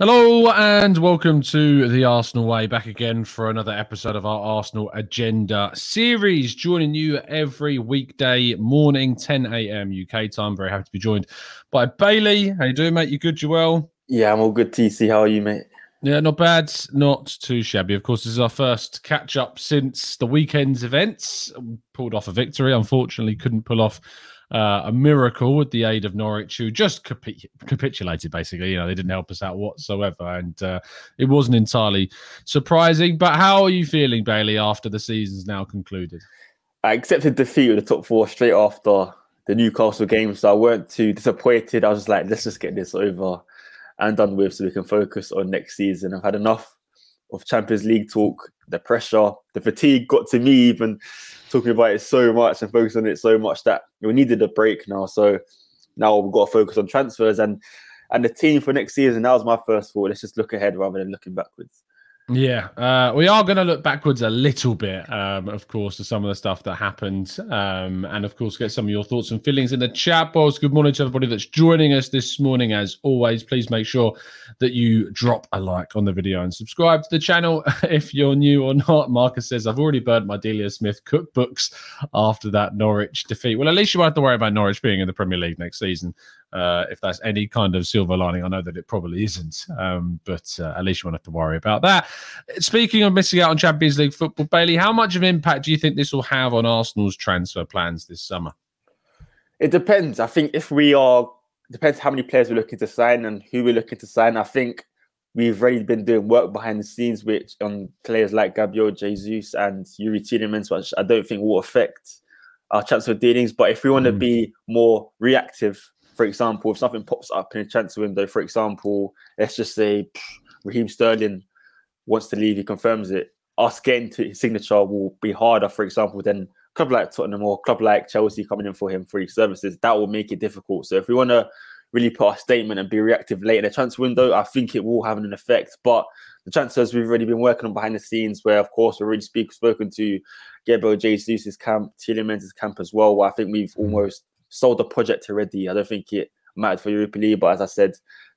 Hello and welcome to the Arsenal Way. Back again for another episode of our Arsenal Agenda series. Joining you every weekday morning, 10 a.m. UK time. Very happy to be joined by Bailey. How you doing, mate? You good? You well? Yeah, I'm all good. TC, how are you, mate? Yeah, not bad, not too shabby. Of course, this is our first catch up since the weekend's events. Pulled off a victory. Unfortunately, couldn't pull off uh, a miracle with the aid of Norwich, who just capi- capitulated. Basically, you know, they didn't help us out whatsoever, and uh, it wasn't entirely surprising. But how are you feeling, Bailey, after the season's now concluded? I accepted defeat with the top four straight after the Newcastle game, so I weren't too disappointed. I was just like, let's just get this over and done with, so we can focus on next season. I've had enough of Champions League talk, the pressure, the fatigue got to me even talking about it so much and focusing on it so much that we needed a break now. So now we've got to focus on transfers and and the team for next season. That was my first thought. Let's just look ahead rather than looking backwards. Yeah, uh, we are going to look backwards a little bit, um, of course, to some of the stuff that happened, um, and of course, get some of your thoughts and feelings in the chat box. Good morning to everybody that's joining us this morning. As always, please make sure that you drop a like on the video and subscribe to the channel if you're new or not. Marcus says, "I've already burned my Delia Smith cookbooks after that Norwich defeat." Well, at least you won't have to worry about Norwich being in the Premier League next season uh, if that's any kind of silver lining. I know that it probably isn't, um, but uh, at least you won't have to worry about that. Speaking of missing out on Champions League football, Bailey, how much of an impact do you think this will have on Arsenal's transfer plans this summer? It depends. I think if we are, depends how many players we're looking to sign and who we're looking to sign. I think we've already been doing work behind the scenes, which on players like Gabriel Jesus and Youri Tielemans, which I don't think will affect our transfer dealings. But if we want mm. to be more reactive for example, if something pops up in a transfer window, for example, let's just say pff, Raheem Sterling wants to leave, he confirms it. Us getting to his signature will be harder, for example, than a club like Tottenham or a club like Chelsea coming in for him for his services. That will make it difficult. So if we want to really put a statement and be reactive late in the transfer window, I think it will have an effect. But the transfers we've already been working on behind the scenes, where of course we've already speak, spoken to Gabriel Jesus' camp, Tielemans' camp as well, where I think we've mm. almost sold the project already. I don't think it mattered for Europa League, but as I said,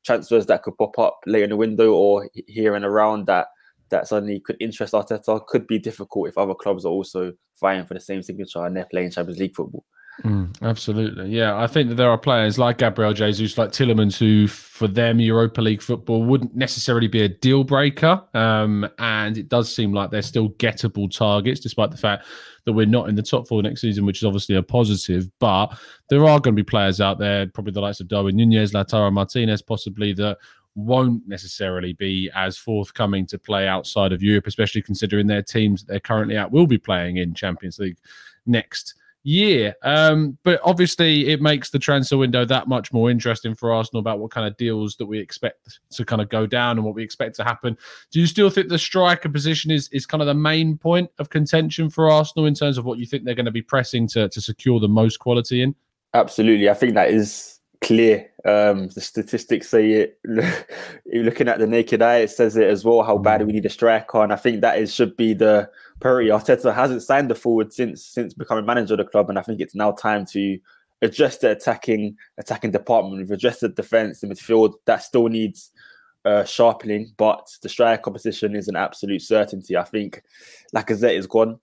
transfers that could pop up late in the window or here and around that that suddenly could interest Arteta could be difficult if other clubs are also vying for the same signature and they're playing Champions League football. Mm, absolutely. Yeah. I think that there are players like Gabriel Jesus, like Tielemans, who for them, Europa League football wouldn't necessarily be a deal breaker. Um, and it does seem like they're still gettable targets, despite the fact that we're not in the top four next season, which is obviously a positive. But there are going to be players out there, probably the likes of Darwin Nunez, Lautaro Martinez, possibly that won't necessarily be as forthcoming to play outside of Europe, especially considering their teams that they're currently at will be playing in Champions League next year. Um, but obviously, it makes the transfer window that much more interesting for Arsenal about what kind of deals that we expect to kind of go down and what we expect to happen. Do you still think the striker position is is kind of the main point of contention for Arsenal in terms of what you think they're going to be pressing to to secure the most quality in? Absolutely, I think that is clear. Um, the statistics say it. You Looking at the naked eye, it says it as well. How bad we need a striker, and I think that is should be the priority. Arteta hasn't signed the forward since since becoming manager of the club, and I think it's now time to address the attacking attacking department. We've addressed the defense, the midfield that still needs uh, sharpening, but the striker competition is an absolute certainty. I think Lacazette is gone.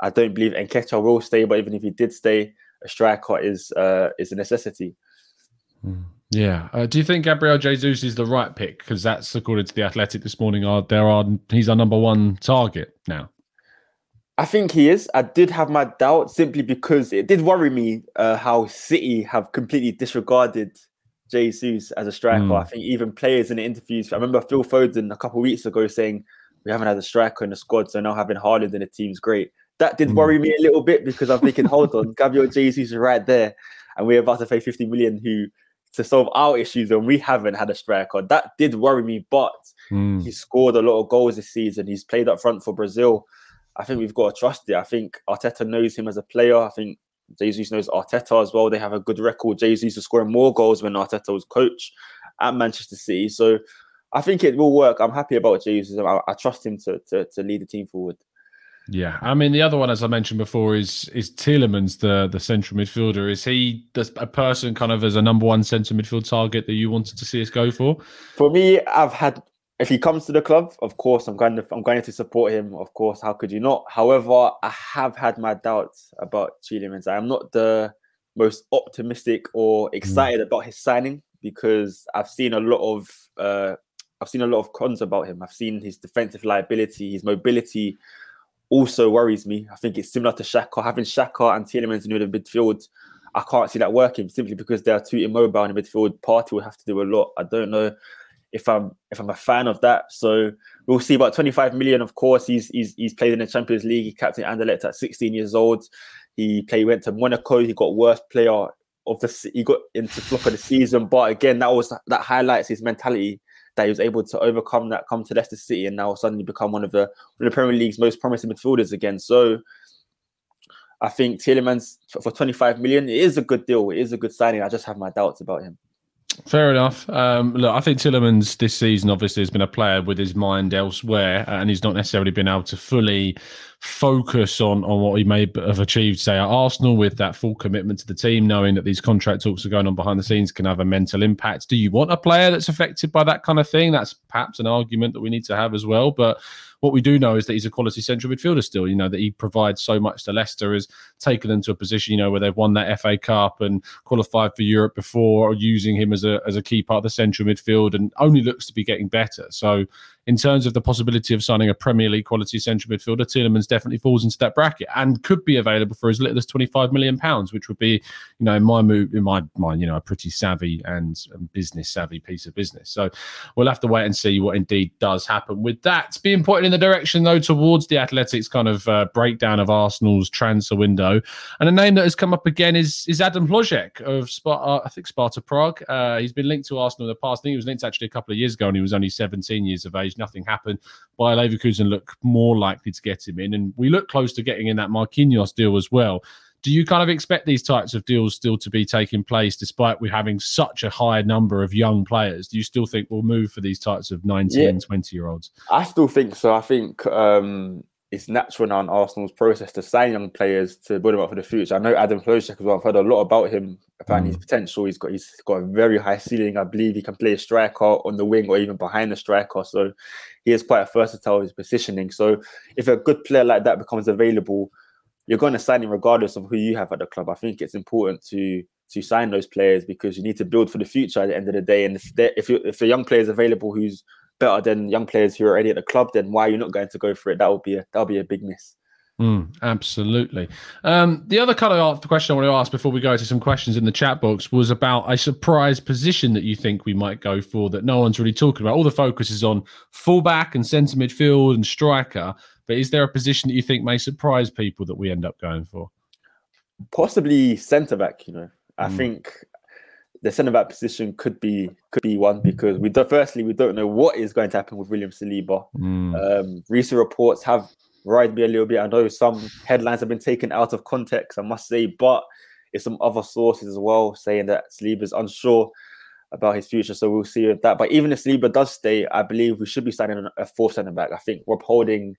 I don't believe Nketiah will stay, but even if he did stay, a striker is uh, is a necessity. Mm. Yeah. Uh, do you think Gabriel Jesus is the right pick? Because that's according to the Athletic this morning. Are there are he's our number one target now? I think he is. I did have my doubts simply because it did worry me uh, how City have completely disregarded Jesus as a striker. Mm. I think even players in the interviews. I remember Phil Foden a couple of weeks ago saying we haven't had a striker in the squad, so now having Haaland in the team's great. That did mm. worry me a little bit because I'm thinking, hold on, Gabriel Jesus is right there, and we're about to pay 50 million who to solve our issues and we haven't had a striker. That did worry me, but mm. he scored a lot of goals this season. He's played up front for Brazil. I think we've got to trust it. I think Arteta knows him as a player. I think Jesus knows Arteta as well. They have a good record. Jesus is scoring more goals when Arteta was coach at Manchester City. So I think it will work. I'm happy about Jesus. I, I trust him to, to, to lead the team forward. Yeah, I mean the other one, as I mentioned before, is is Tielemans, the the central midfielder. Is he a person kind of as a number one central midfield target that you wanted to see us go for? For me, I've had if he comes to the club, of course, I'm going to I'm going to support him. Of course, how could you not? However, I have had my doubts about Tielemans. I am not the most optimistic or hmm. excited mm. about his signing because I've seen a lot of uh, I've seen a lot of cons about him. I've seen his defensive liability, his mobility also worries me. I think it's similar to Xhaka. Having Xhaka and Tielemans in the midfield, I can't see that working simply because they are too immobile in the midfield. Partey will have to do a lot. I don't know if I'm if I'm a fan of that. So we'll see. About 25 million, of course. He's he's he's played in the Champions League. He captained Anderlecht at 16 years old. He played went to Monaco. He got worst player of the he got into flop of the season. But again, that was that highlights his mentality that he was able to overcome that, come to Leicester City, and now suddenly become one of the one of the Premier League's most promising midfielders again. So I think Tielemans for, for 25 million it is a good deal. It is a good signing. I just have my doubts about him. Fair enough. Um, look, I think Tielemans this season obviously has been a player with his mind elsewhere, and he's not necessarily been able to fully focus on on what he may have achieved, say at Arsenal, with that full commitment to the team, knowing that these contract talks are going on behind the scenes can have a mental impact. Do you want a player that's affected by that kind of thing? That's perhaps an argument that we need to have as well, but what we do know is that he's a quality central midfielder still. You know that he provides so much to Leicester, has taken them to a position you know where they've won that FA Cup and qualified for Europe before, using him as a as a key part of the central midfield, and only looks to be getting better. So in terms of the possibility of signing a Premier League quality central midfielder, Tielemans definitely falls into that bracket and could be available for as little as twenty five million pounds, which would be, you know, in my move, in my mind, you know, a pretty savvy and business savvy piece of business. So we'll have to wait and see what indeed does happen with that. Being pointed in the direction though towards the Athletics kind of uh, breakdown of Arsenal's transfer window, and a name that has come up again is is Adam Hložek of Sparta, I think Sparta Prague. Uh, he's been linked to Arsenal in the past. I think he was linked actually a couple of years ago, and he was only seventeen years of age nothing happened. Bayer Leverkusen look more likely to get him in, and we look close to getting in that Marquinhos deal as well. Do you kind of expect these types of deals still to be taking place despite we having such a high number of young players? Do you still think we'll move for these types of 19, yeah, 20 year olds? I still think so. I think um, it's natural now in Arsenal's process to sign young players to build them up for the future. I know Adam Hložek as well. I've heard a lot about him. Apparently, mm. his potential. He's got he's got a very high ceiling. I believe he can play a striker on the wing or even behind the striker. So he is quite versatile his positioning. So if a good player like that becomes available, you're going to sign him regardless of who you have at the club. I think it's important to to sign those players because you need to build for the future at the end of the day. And if if, if a young player is available who's better than young players who are already at the club, then why are you not going to go for it? That would be a that would be a big miss. Mm, absolutely. Um, the other kind of the question I want to ask before we go to some questions in the chat box was about a surprise position that you think we might go for that no one's really talking about. All the focus is on fullback and centre midfield and striker, but is there a position that you think may surprise people that we end up going for? Possibly centre back. You know, I mm. think the centre back position could be could be one because we do, firstly we don't know what is going to happen with William Saliba. Mm. Um, recent reports have worried me a little bit. I know some headlines have been taken out of context, I must say, but it's some other sources as well saying that Saliba is unsure about his future. So we'll see with that. But even if Saliba does stay, I believe we should be signing a fourth centre back. I think Rob Holding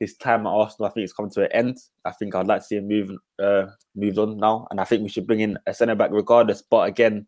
his time at Arsenal, I think it's coming to an end. I think I'd like to see him move uh, moved on now, and I think we should bring in a centre back regardless. But again,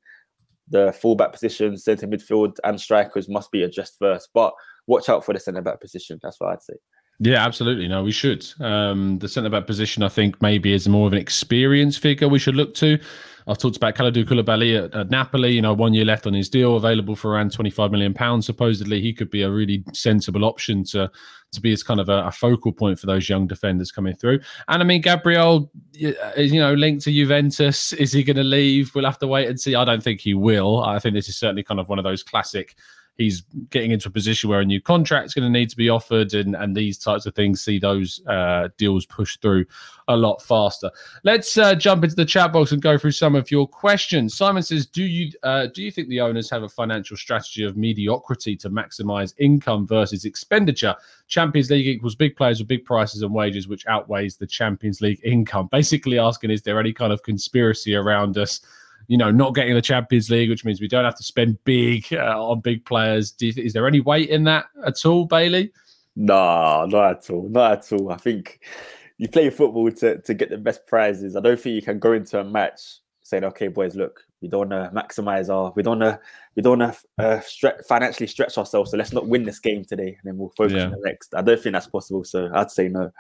the fullback position, centre midfield, and strikers must be addressed first. But watch out for the centre back position. That's what I'd say. Yeah, absolutely. No, we should. Um, the centre back position, I think, maybe is more of an experienced figure we should look to. I've talked about Kalidou Koulibaly at, at, Napoli. You know, one year left on his deal, available for around twenty-five million pounds. Supposedly, he could be a really sensible option to to be as kind of a, a, focal point for those young defenders coming through. And I mean, Gabriel, you know, linked to Juventus. Is he going to leave? We'll have to wait and see. I don't think he will. I think this is certainly kind of one of those classic he's getting into a position where a new contract's going to need to be offered, and and these types of things see those uh, deals pushed through a lot faster. Let's uh, jump into the chat box and go through some of your questions. Simon says, "Do you uh, do you think the owners have a financial strategy of mediocrity to maximize income versus expenditure? Champions League equals big players with big prices and wages, which outweighs the Champions League income." Basically, asking, is there any kind of conspiracy around us? You know, not getting the Champions League, which means we don't have to spend big uh, on big players. You, is there any weight in that at all, Bailey? Nah, not at all. Not at all. I think you play football to, to get the best prizes. I don't think you can go into a match saying, "Okay, boys, look, we don't want to maximize our, we don't want to, we don't want to uh, stre- financially stretch ourselves. So let's not win this game today, and then we'll focus yeah. on the next." I don't think that's possible. So I'd say no.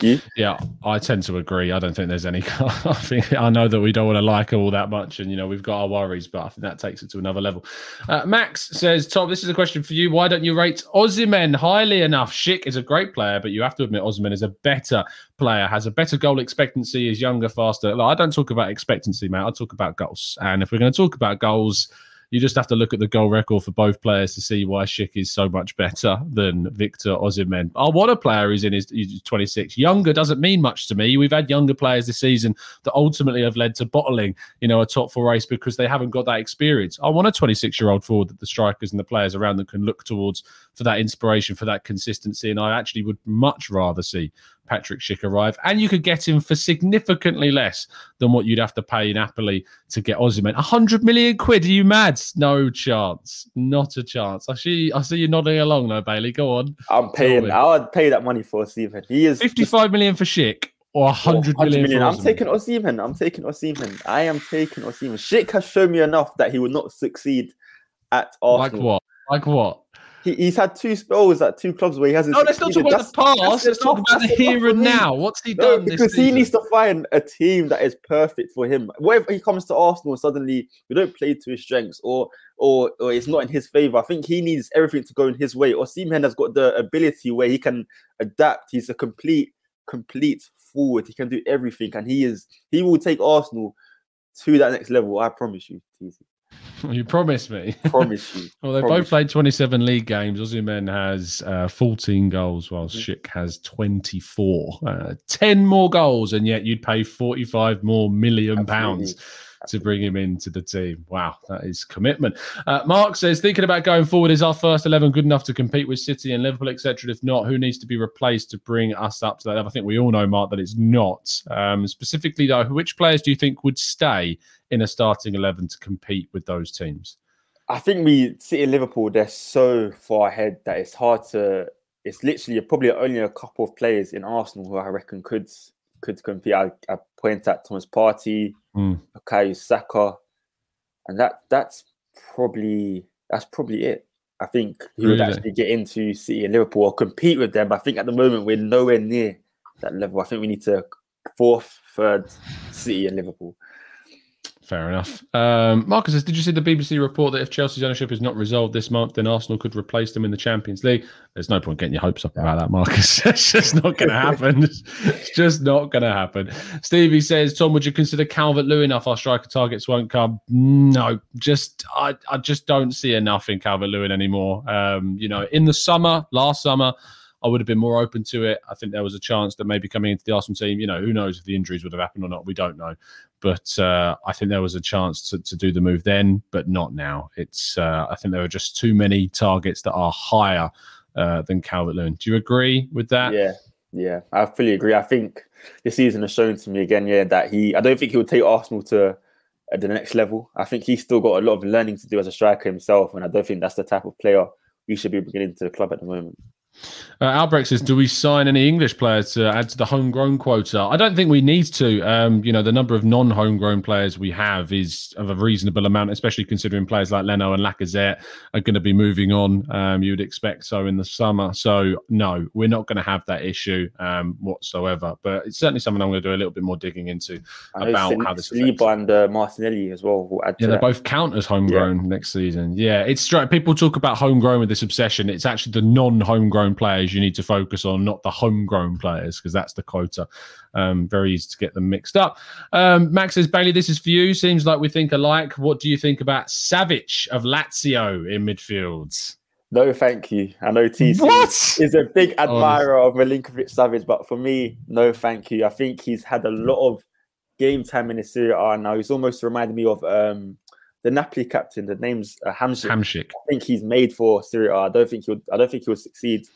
You? Yeah, I tend to agree. I don't think there's any. I think I know that we don't want to like her all that much, and you know we've got our worries, but I think that takes it to another level. Uh, Max says, "Tom, this is a question for you. Why don't you rate Osimhen highly enough? Schick is a great player, but you have to admit Osimhen is a better player, has a better goal expectancy, is younger, faster. Look, I don't talk about expectancy, mate. I talk about goals, and if we're going to talk about goals." You just have to look at the goal record for both players to see why Schick is so much better than Victor Osimhen. Oh, I want a player who's in his 26. Younger doesn't mean much to me. We've had younger players this season that ultimately have led to bottling, you know, a top four race because they haven't got that experience. I want a 26 year old forward that the strikers and the players around them can look towards for that inspiration, for that consistency. And I actually would much rather see Patrick Schick arrive, and you could get him for significantly less than what you'd have to pay in Napoli to get Osimhen. A hundred million quid? Are you mad? No chance. Not a chance. I see. I see you nodding along, though, Bailey. Go on. I'm paying. I would pay that money for Osimhen. He is fifty-five just, million for Schick. Or 100 million. million. I'm taking Osimhen. I'm taking Osimhen. I am taking Osimhen. Schick has shown me enough that he will not succeed at Arsenal. Like what? Like what? He, he's had two spells oh, at two clubs where he hasn't. No, let's not talk about that's, the past. Let's talk about the here and now. What's he no, done? because he needs to find a team that is perfect for him. Whatever he comes to Arsenal, suddenly we don't play to his strengths, or or or it's not in his favor. I think he needs everything to go in his way. Osimhen has got the ability where he can adapt. He's a complete complete forward. He can do everything, and he is he will take Arsenal to that next level. I promise you. You promised me. Promise you. well, they both played 27 league games. Osimhen has uh, 14 goals, while mm-hmm. Schick has 24. Uh, 10 more goals, and yet you'd pay 45 more million Absolutely. pounds to bring him into the team. Wow, that is commitment. Uh, Mark says, thinking about going forward, is our first 11 good enough to compete with City and Liverpool, etc.? If not, who needs to be replaced to bring us up to that level? I think we all know, Mark, that it's not. Um, specifically, though, which players do you think would stay in a starting 11 to compete with those teams? I think we City and Liverpool, they're so far ahead that it's hard to. It's literally probably only a couple of players in Arsenal who I reckon could could compete. I, I point at Thomas Partey, mm. Bukayo Saka, and that that's probably that's probably it. I think he really? would actually get into City and Liverpool or compete with them. I think at the moment we're nowhere near that level. I think we need to fourth, third, City and Liverpool. Fair enough. Um, Marcus says, did you see the BBC report that if Chelsea's ownership is not resolved this month, then Arsenal could replace them in the Champions League? There's no point getting your hopes up about that, Marcus. it's just not going to happen. it's just not going to happen. Stevie says, Tom, would you consider Calvert Lewin enough? Our striker targets won't come. No, just I, I just don't see enough in Calvert Lewin anymore. Um, you know, in the summer, last summer, I would have been more open to it. I think there was a chance that maybe coming into the Arsenal team, you know, who knows if the injuries would have happened or not. We don't know. But uh, I think there was a chance to, to do the move then, but not now. It's uh, I think there are just too many targets that are higher uh, than Calvert Lewin. Do you agree with that? Yeah, yeah, I fully agree. I think this season has shown to me again, yeah, that he. I don't think he will take Arsenal to the next level. I think he's still got a lot of learning to do as a striker himself, and I don't think that's the type of player we should be bringing into the club at the moment. Uh, Albrecht says, "Do we sign any English players to add to the homegrown quota?" I don't think we need to. Um, you know, the number of non-homegrown players we have is of a reasonable amount, especially considering players like Leno and Lacazette are going to be moving on. Um, you would expect so in the summer. So no, we're not going to have that issue um, whatsoever. But it's certainly something I'm going to do a little bit more digging into about how this. Saliba and uh, Martinelli as well. yeah, they both count as homegrown yeah. next season. Yeah, it's straight. people talk about homegrown with this obsession. It's actually the non-homegrown homegrown players you need to focus on, not the homegrown players, because that's the quota. Um, very easy to get them mixed up. Um, Max says, Bailey, this is for you. Seems like we think alike. What do you think about Savic of Lazio in midfield? No, thank you. I know TC what? is a big admirer oh. of Milinkovic Savic, but for me, no, thank you. I think he's had a lot of game time in the Serie A now. He's almost reminded me of um, the Napoli captain. The name's uh, Hamsik. Hamsik. I think he's made for Serie A. I don't think he'll. I don't think he'll succeed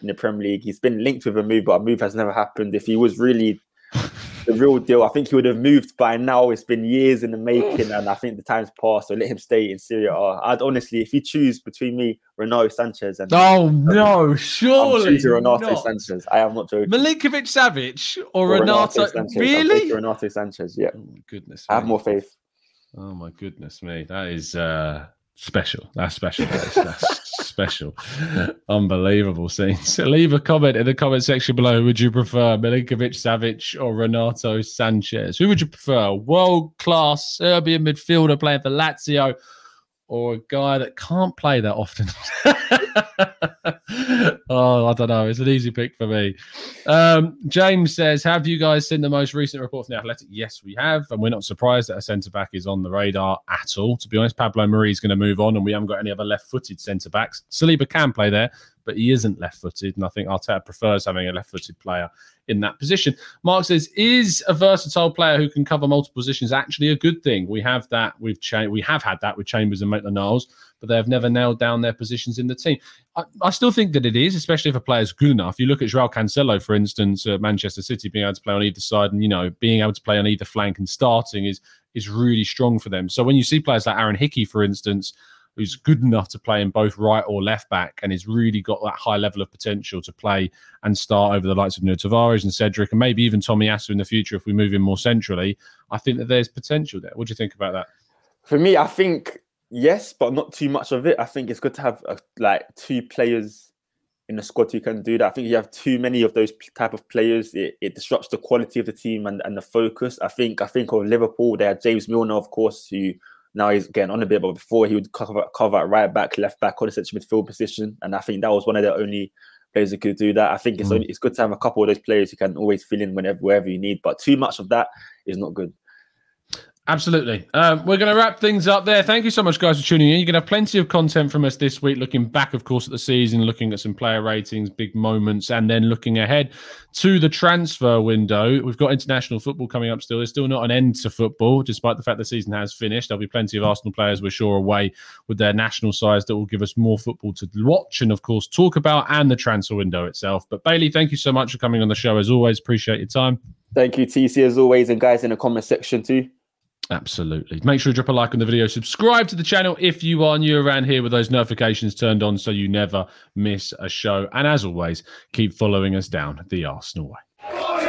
in the Premier League. He's been linked with a move, but a move has never happened. If he was really the real deal. I think he would have moved by now. It's been years in the making, and I think the time's passed. So let him stay in Serie A. I'd honestly, if you choose between me, Renato Sanches, and oh no, surely I'm choosing Renato not. Sanches. I am not joking. Milinkovic Savic or, or Renato? Sanches. Really? Renato Sanches. Yeah. Oh goodness. I have me. more faith. Oh my goodness me, that is uh special. That's special. That's, that's special. Unbelievable scenes. So leave a comment in the comment section below. Who would you prefer, Milinkovic Savic or Renato Sanches? Who would you prefer? World class Serbian midfielder playing for Lazio or a guy that can't play that often? oh, I don't know. It's an easy pick for me. Um, James says, Have you guys seen the most recent report from the Athletic? Yes, we have. And we're not surprised that a centre back is on the radar at all. To be honest, Pablo Mari is going to move on, and we haven't got any other left footed centre backs. Saliba can play there, but he isn't left footed. And I think Arteta prefers having a left footed player in that position. Mark says, "Is a versatile player who can cover multiple positions actually a good thing? We have that with Cha- we have had that with Chambers and Maitland-Niles, but they have never nailed down their positions in the team. I, I, still think that it is, especially if a player is good enough. You look at Joao Cancelo, for instance, Manchester City, being able to play on either side, and you know, being able to play on either flank and starting is is really strong for them. So when you see players like Aaron Hickey, for instance." Who's good enough to play in both right or left back and has really got that high level of potential to play and start over the likes of Nuno Tavares and Cedric and maybe even Tomiyasu in the future if we move him more centrally. I think that there's potential there. What do you think about that? For me, I think yes, but not too much of it. I think it's good to have uh, like two players in the squad who can do that. I think you have too many of those type of players. It, it disrupts the quality of the team and, and the focus. I think I think of Liverpool. They had James Milner, of course, who now he's getting on a bit, but before he would cover cover at right back, left back, or the central midfield position, and I think that was one of the only players who could do that. I think it's mm. only, it's good to have a couple of those players who can always fill in whenever wherever you need, but too much of that is not good. Absolutely. Um, we're going to wrap things up there. Thank you so much, guys, for tuning in. You're going to have plenty of content from us this week, looking back, of course, at the season, looking at some player ratings, big moments, and then looking ahead to the transfer window. We've got international football coming up still. There's still not an end to football, despite the fact the season has finished. There'll be plenty of Arsenal players, we're sure, away with their national sides that will give us more football to watch and, of course, talk about and the transfer window itself. But, Bailey, thank you so much for coming on the show. As always, appreciate your time. Thank you, TC, as always. And, guys, in the comment section, too. Absolutely. Make sure you drop a like on the video. Subscribe to the channel if you are new around here with those notifications turned on so you never miss a show. And as always, keep following us down the Arsenal way.